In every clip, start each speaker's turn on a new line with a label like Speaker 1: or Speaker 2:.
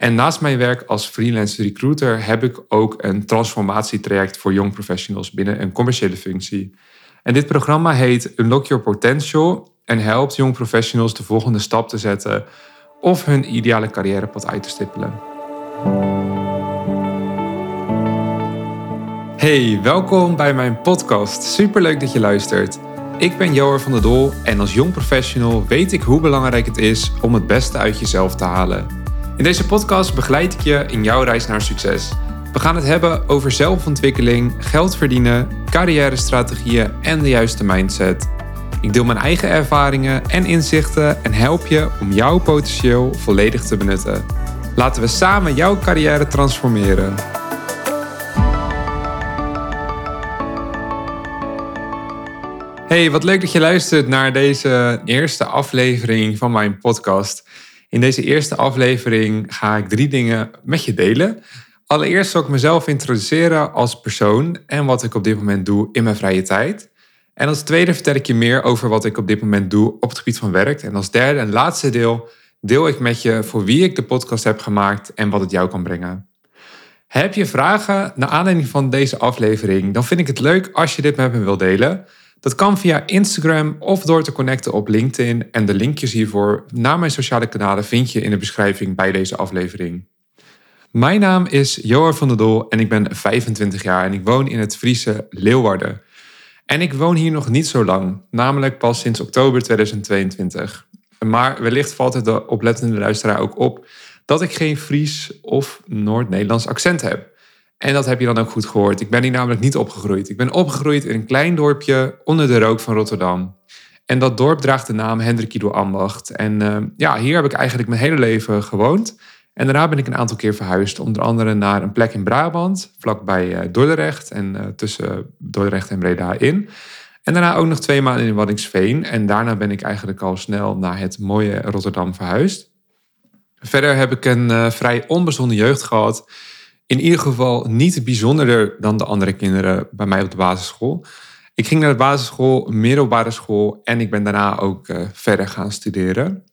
Speaker 1: En naast mijn werk als freelance recruiter heb ik ook een transformatietraject voor young professionals binnen een commerciële functie. En dit programma heet Unlock Your Potential en helpt young professionals de volgende stap te zetten of hun ideale carrièrepad uit te stippelen. Hey, welkom bij mijn podcast. Superleuk dat je luistert. Ik ben Joar van der Dol en als jong professional weet ik hoe belangrijk het is om het beste uit jezelf te halen. In deze podcast begeleid ik je in jouw reis naar succes. We gaan het hebben over zelfontwikkeling, geld verdienen, carrière-strategieën en de juiste mindset. Ik deel mijn eigen ervaringen en inzichten en help je om jouw potentieel volledig te benutten. Laten we samen jouw carrière transformeren. Hey, wat leuk dat je luistert naar deze eerste aflevering van mijn podcast. In deze eerste aflevering ga ik drie dingen met je delen. Allereerst zal ik mezelf introduceren als persoon en wat ik op dit moment doe in mijn vrije tijd. En als tweede vertel ik je meer over wat ik op dit moment doe op het gebied van werk. En als derde en laatste deel deel ik met je voor wie ik de podcast heb gemaakt en wat het jou kan brengen. Heb je vragen naar aanleiding van deze aflevering? Dan vind ik het leuk als je dit met me wilt delen. Dat kan via Instagram of door te connecten op LinkedIn. En de linkjes hiervoor naar mijn sociale kanalen vind je in de beschrijving bij deze aflevering. Mijn naam is Johan van der Dol en ik ben 25 jaar en ik woon in het Friese Leeuwarden. En ik woon hier nog niet zo lang, namelijk pas sinds oktober 2022. Maar wellicht valt het de oplettende luisteraar ook op dat ik geen Fries of Noord-Nederlands accent heb. En dat heb je dan ook goed gehoord. Ik ben hier namelijk niet opgegroeid. Ik ben opgegroeid in een klein dorpje onder de rook van Rotterdam. En dat dorp draagt de naam Hendrik Ido Ambacht. En uh, ja, hier heb ik eigenlijk mijn hele leven gewoond. En daarna ben ik een aantal keer verhuisd. Onder andere naar een plek in Brabant, vlakbij uh, Dordrecht en uh, tussen Dordrecht en Breda in. En daarna ook nog twee maanden in Waddingsveen. En daarna ben ik eigenlijk al snel naar het mooie Rotterdam verhuisd. Verder heb ik een vrij onbezonnen jeugd gehad in ieder geval niet bijzonderder dan de andere kinderen bij mij op de basisschool. Ik ging naar de basisschool, middelbare school en ik ben daarna ook uh, verder gaan studeren.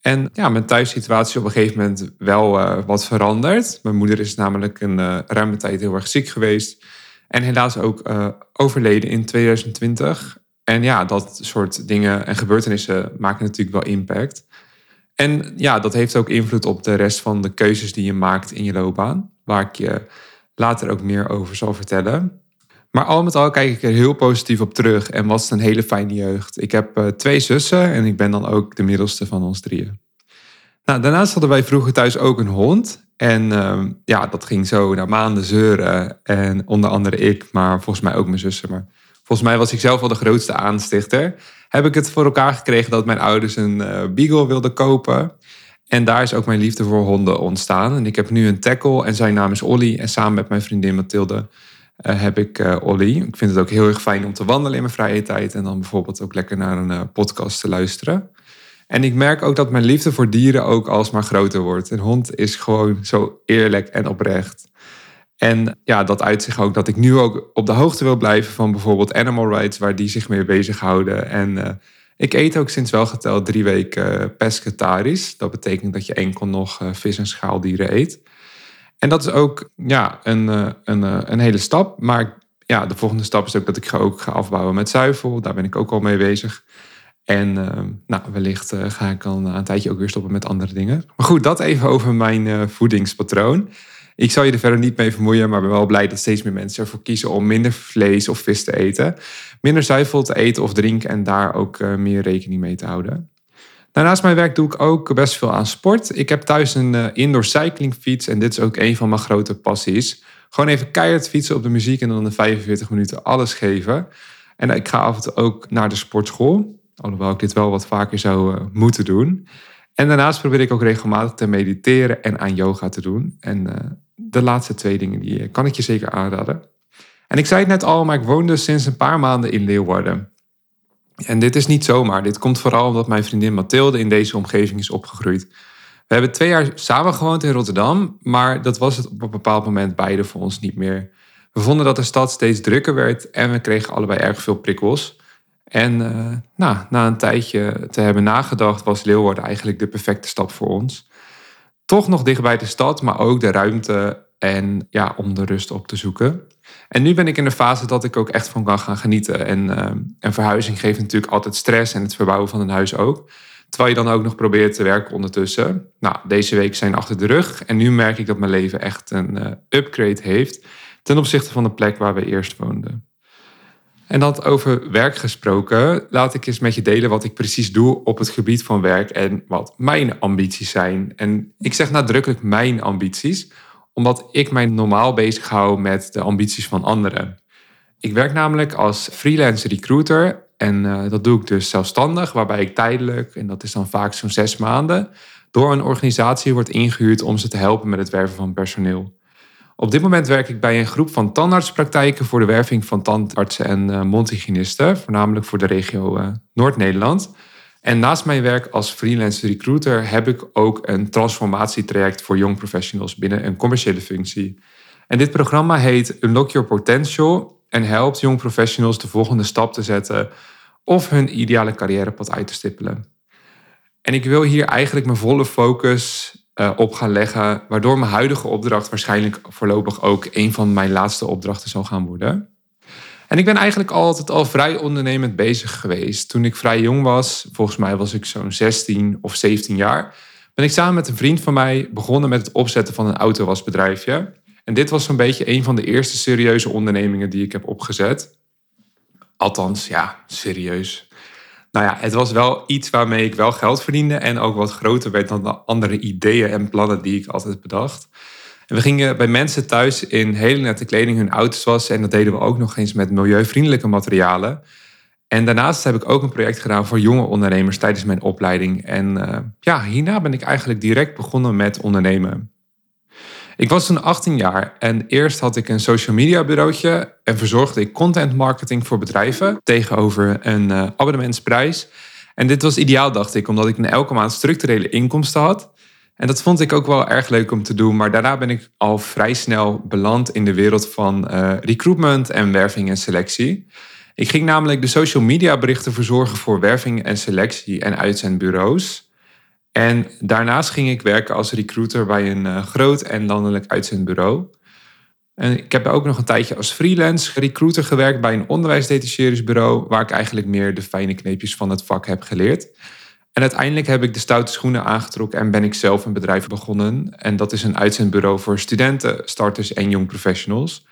Speaker 1: En ja, mijn thuissituatie op een gegeven moment wel uh, wat veranderd. Mijn moeder is namelijk een uh, ruime tijd heel erg ziek geweest. En helaas ook overleden in 2020. En ja, dat soort dingen en gebeurtenissen maken natuurlijk wel impact. En ja, dat heeft ook invloed op de rest van de keuzes die je maakt in je loopbaan waar ik je later ook meer over zal vertellen. Maar al met al kijk ik er heel positief op terug en was het een hele fijne jeugd. Ik heb uh, twee zussen en ik ben dan ook de middelste van ons drieën. Nou, daarnaast hadden wij vroeger thuis ook een hond. En uh, ja, dat ging zo na maanden zeuren. En onder andere ik, maar volgens mij ook mijn zussen. Maar volgens mij was ik zelf wel de grootste aanstichter. Heb ik het voor elkaar gekregen dat mijn ouders een uh, beagle wilden kopen. En daar is ook mijn liefde voor honden ontstaan. En ik heb nu een tackle en zijn naam is Olly. En samen met mijn vriendin Mathilde uh, heb ik uh, Olly. Ik vind het ook heel erg fijn om te wandelen in mijn vrije tijd. En dan bijvoorbeeld ook lekker naar een uh, podcast te luisteren. En ik merk ook dat mijn liefde voor dieren ook alsmaar groter wordt. Een hond is gewoon zo eerlijk en oprecht. En ja, dat uit zich ook dat ik nu ook op de hoogte wil blijven van bijvoorbeeld animal rights, waar die zich mee bezighouden. En ik eet ook sinds wel geteld drie weken eh, pescatarisch. Dat betekent dat je enkel nog eh, vis en schaaldieren eet. En dat is ook ja, een, eh, een, een hele stap. Maar ja, de volgende stap is ook dat ik ga ook ga afbouwen met zuivel. Daar ben ik ook al mee bezig. En nou, wellicht ga ik dan een tijdje ook weer stoppen met andere dingen. Maar goed, dat even over mijn voedingspatroon. Ik zal je er verder niet mee vermoeien, maar ben wel blij dat steeds meer mensen ervoor kiezen om minder vlees of vis te eten. Minder zuivel te eten of drinken en daar ook uh, meer rekening mee te houden. Naast mijn werk doe ik ook best veel aan sport. Ik heb thuis een uh, indoor cyclingfiets en dit is ook een van mijn grote passies. Gewoon even keihard fietsen op de muziek en dan de 45 minuten alles geven. En ik ga af en toe ook naar de sportschool. Alhoewel ik dit wel wat vaker zou uh, moeten doen. En daarnaast probeer ik ook regelmatig te mediteren en aan yoga te doen. En de laatste twee dingen die eh, kan ik je zeker aanraden. En ik zei het net al, maar ik woon dus sinds een paar maanden in Leeuwarden. En dit is niet zomaar. Dit komt vooral omdat mijn vriendin Mathilde in deze omgeving is opgegroeid. We hebben twee jaar samen gewoond in Rotterdam, maar dat was het op een bepaald moment beide voor ons niet meer. We vonden dat de stad steeds drukker werd en we kregen allebei erg veel prikkels. En uh, nou, na een tijdje te hebben nagedacht, was Leeuwarden eigenlijk de perfecte stap voor ons. Toch nog dicht bij de stad, maar ook de ruimte en ja, om de rust op te zoeken. En nu ben ik in de fase dat ik ook echt van kan gaan genieten. En een verhuizing geeft natuurlijk altijd stress en het verbouwen van een huis ook. Terwijl je dan ook nog probeert te werken ondertussen. Nou, deze week zijn achter de rug. En nu merk ik dat mijn leven echt een uh, upgrade heeft. Ten opzichte van de plek waar we eerst woonden. En dat over werk gesproken, laat ik eens met je delen wat ik precies doe op het gebied van werk en wat mijn ambities zijn. En ik zeg nadrukkelijk mijn ambities, omdat ik mij normaal bezighoud met de ambities van anderen. Ik werk namelijk als freelance recruiter en uh, dat doe ik dus zelfstandig, waarbij ik tijdelijk, en dat is dan vaak zo'n zes maanden, door een organisatie wordt ingehuurd om ze te helpen met het werven van personeel. Op dit moment werk ik bij een groep van tandartspraktijken voor de werving van tandartsen en uh, mondhygiënisten, voornamelijk voor de regio uh, Noord-Nederland. En naast mijn werk als freelance recruiter heb ik ook een transformatietraject voor young professionals binnen een commerciële functie. En dit programma heet Unlock Your Potential en helpt young professionals de volgende stap te zetten of hun ideale carrièrepad uit te stippelen. En ik wil hier eigenlijk mijn volle focus uh, op gaan leggen, waardoor mijn huidige opdracht waarschijnlijk voorlopig ook een van mijn laatste opdrachten zal gaan worden. En ik ben eigenlijk altijd al vrij ondernemend bezig geweest. Toen ik vrij jong was, volgens mij was ik zo'n 16 of 17 jaar, ben ik samen met een vriend van mij begonnen met het opzetten van een autowasbedrijfje. En dit was zo'n beetje een van de eerste serieuze ondernemingen die ik heb opgezet. Althans, ja, serieus. Nou ja, het was wel iets waarmee ik wel geld verdiende en ook wat groter werd dan de andere ideeën en plannen die ik altijd bedacht. En we gingen bij mensen thuis in hele nette kleding hun auto's wassen en dat deden we ook nog eens met milieuvriendelijke materialen. En daarnaast heb ik ook een project gedaan voor jonge ondernemers tijdens mijn opleiding. En uh, ja, hierna ben ik eigenlijk direct begonnen met ondernemen. Ik was toen 18 jaar en eerst had ik een social media bureautje en verzorgde ik content marketing voor bedrijven tegenover een uh, abonnementsprijs. En dit was ideaal, dacht ik, omdat ik elke maand structurele inkomsten had. En dat vond ik ook wel erg leuk om te doen. Maar daarna ben ik al vrij snel beland in de wereld van uh, recruitment en werving en selectie. Ik ging namelijk de social media berichten verzorgen voor werving en selectie en uitzendbureaus. En daarnaast ging ik werken als recruiter bij een uh, groot en landelijk uitzendbureau. En ik heb ook nog een tijdje als freelance recruiter gewerkt bij een onderwijsdetacheringsbureau, waar ik eigenlijk meer de fijne kneepjes van het vak heb geleerd. En uiteindelijk heb ik de stoute schoenen aangetrokken en ben ik zelf een bedrijf begonnen. En dat is een uitzendbureau voor studenten, starters en young professionals.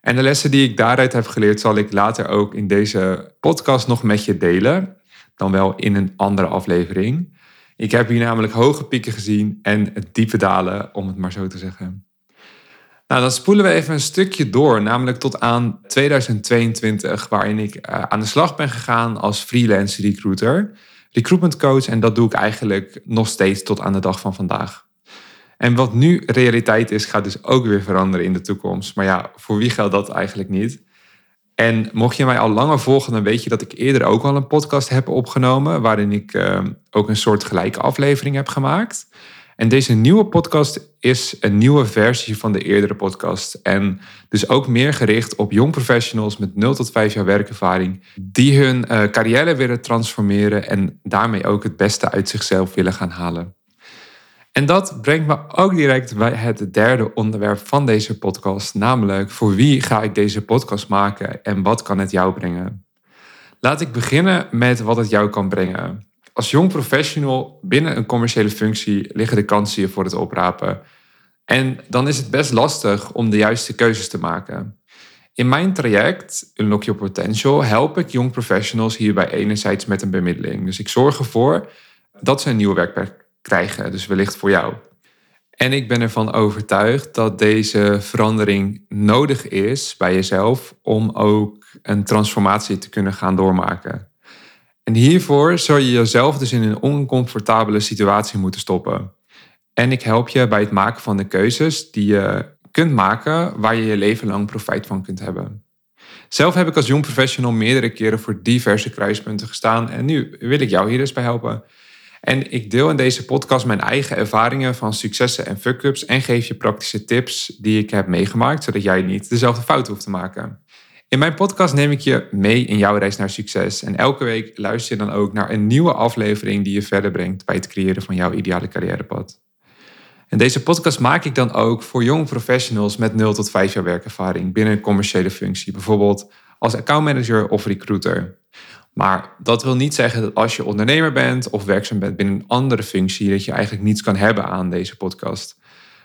Speaker 1: En de lessen die ik daaruit heb geleerd, zal ik later ook in deze podcast nog met je delen. Dan wel in een andere aflevering. Ik heb hier namelijk hoge pieken gezien en diepe dalen, om het maar zo te zeggen. Nou, dan spoelen we even een stukje door, namelijk tot aan 2022, waarin ik eh, aan de slag ben gegaan als freelance recruiter, recruitment coach, en dat doe ik eigenlijk nog steeds tot aan de dag van vandaag. En wat nu realiteit is, gaat dus ook weer veranderen in de toekomst. Maar ja, voor wie geldt dat eigenlijk niet? En mocht je mij al langer volgen, dan weet je dat ik eerder ook al een podcast heb opgenomen. Waarin ik uh, ook een soort gelijke aflevering heb gemaakt. En deze nieuwe podcast is een nieuwe versie van de eerdere podcast. En dus ook meer gericht op jong professionals met 0 tot 5 jaar werkervaring. Die hun uh, carrière willen transformeren en daarmee ook het beste uit zichzelf willen gaan halen. En dat brengt me ook direct bij het derde onderwerp van deze podcast, namelijk voor wie ga ik deze podcast maken en wat kan het jou brengen? Laat ik beginnen met wat het jou kan brengen. Als jong professional binnen een commerciële functie liggen de kansen je voor het oprapen. En dan is het best lastig om de juiste keuzes te maken. In mijn traject, Unlock Your Potential, help ik jong professionals hierbij enerzijds met een bemiddeling. Dus ik zorg ervoor dat ze een nieuwe werkplek krijgen. Dus wellicht voor jou. En ik ben ervan overtuigd dat deze verandering nodig is bij jezelf om ook een transformatie te kunnen gaan doormaken. En hiervoor zou je jezelf dus in een oncomfortabele situatie moeten stoppen. En ik help je bij het maken van de keuzes die je kunt maken waar je je leven lang profijt van kunt hebben. Zelf heb ik als jong professional meerdere keren voor diverse kruispunten gestaan en nu wil ik jou hier dus bij helpen. En ik deel in deze podcast mijn eigen ervaringen van successen en fuck-ups en geef je praktische tips die ik heb meegemaakt, zodat jij niet dezelfde fout hoeft te maken. In mijn podcast neem ik je mee in jouw reis naar succes. En elke week luister je dan ook naar een nieuwe aflevering die je verder brengt bij het creëren van jouw ideale carrièrepad. En deze podcast maak ik dan ook voor jonge professionals met 0 tot 5 jaar werkervaring binnen een commerciële functie, bijvoorbeeld als accountmanager of recruiter. Maar dat wil niet zeggen dat als je ondernemer bent of werkzaam bent binnen een andere functie, dat je eigenlijk niets kan hebben aan deze podcast.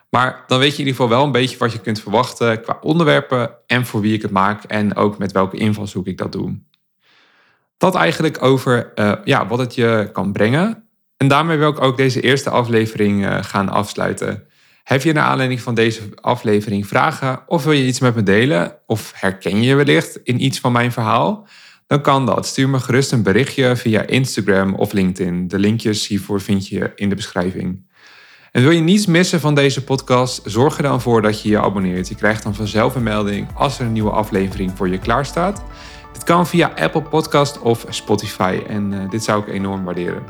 Speaker 1: Maar dan weet je in ieder geval wel een beetje wat je kunt verwachten qua onderwerpen en voor wie ik het maak en ook met welke invalshoek ik dat doe. Dat eigenlijk over uh, ja, wat het je kan brengen. En daarmee wil ik ook deze eerste aflevering uh, gaan afsluiten. Heb je naar aanleiding van deze aflevering vragen of wil je iets met me delen? Of herken je wellicht in iets van mijn verhaal? Dan kan dat. Stuur me gerust een berichtje via Instagram of LinkedIn. De linkjes hiervoor vind je in de beschrijving. En wil je niets missen van deze podcast? Zorg er dan voor dat je je abonneert. Je krijgt dan vanzelf een melding als er een nieuwe aflevering voor je klaar staat. Dit kan via Apple Podcast of Spotify en uh, dit zou ik enorm waarderen.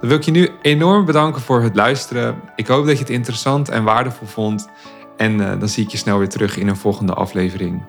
Speaker 1: Dan wil ik je nu enorm bedanken voor het luisteren. Ik hoop dat je het interessant en waardevol vond. En uh, dan zie ik je snel weer terug in een volgende aflevering.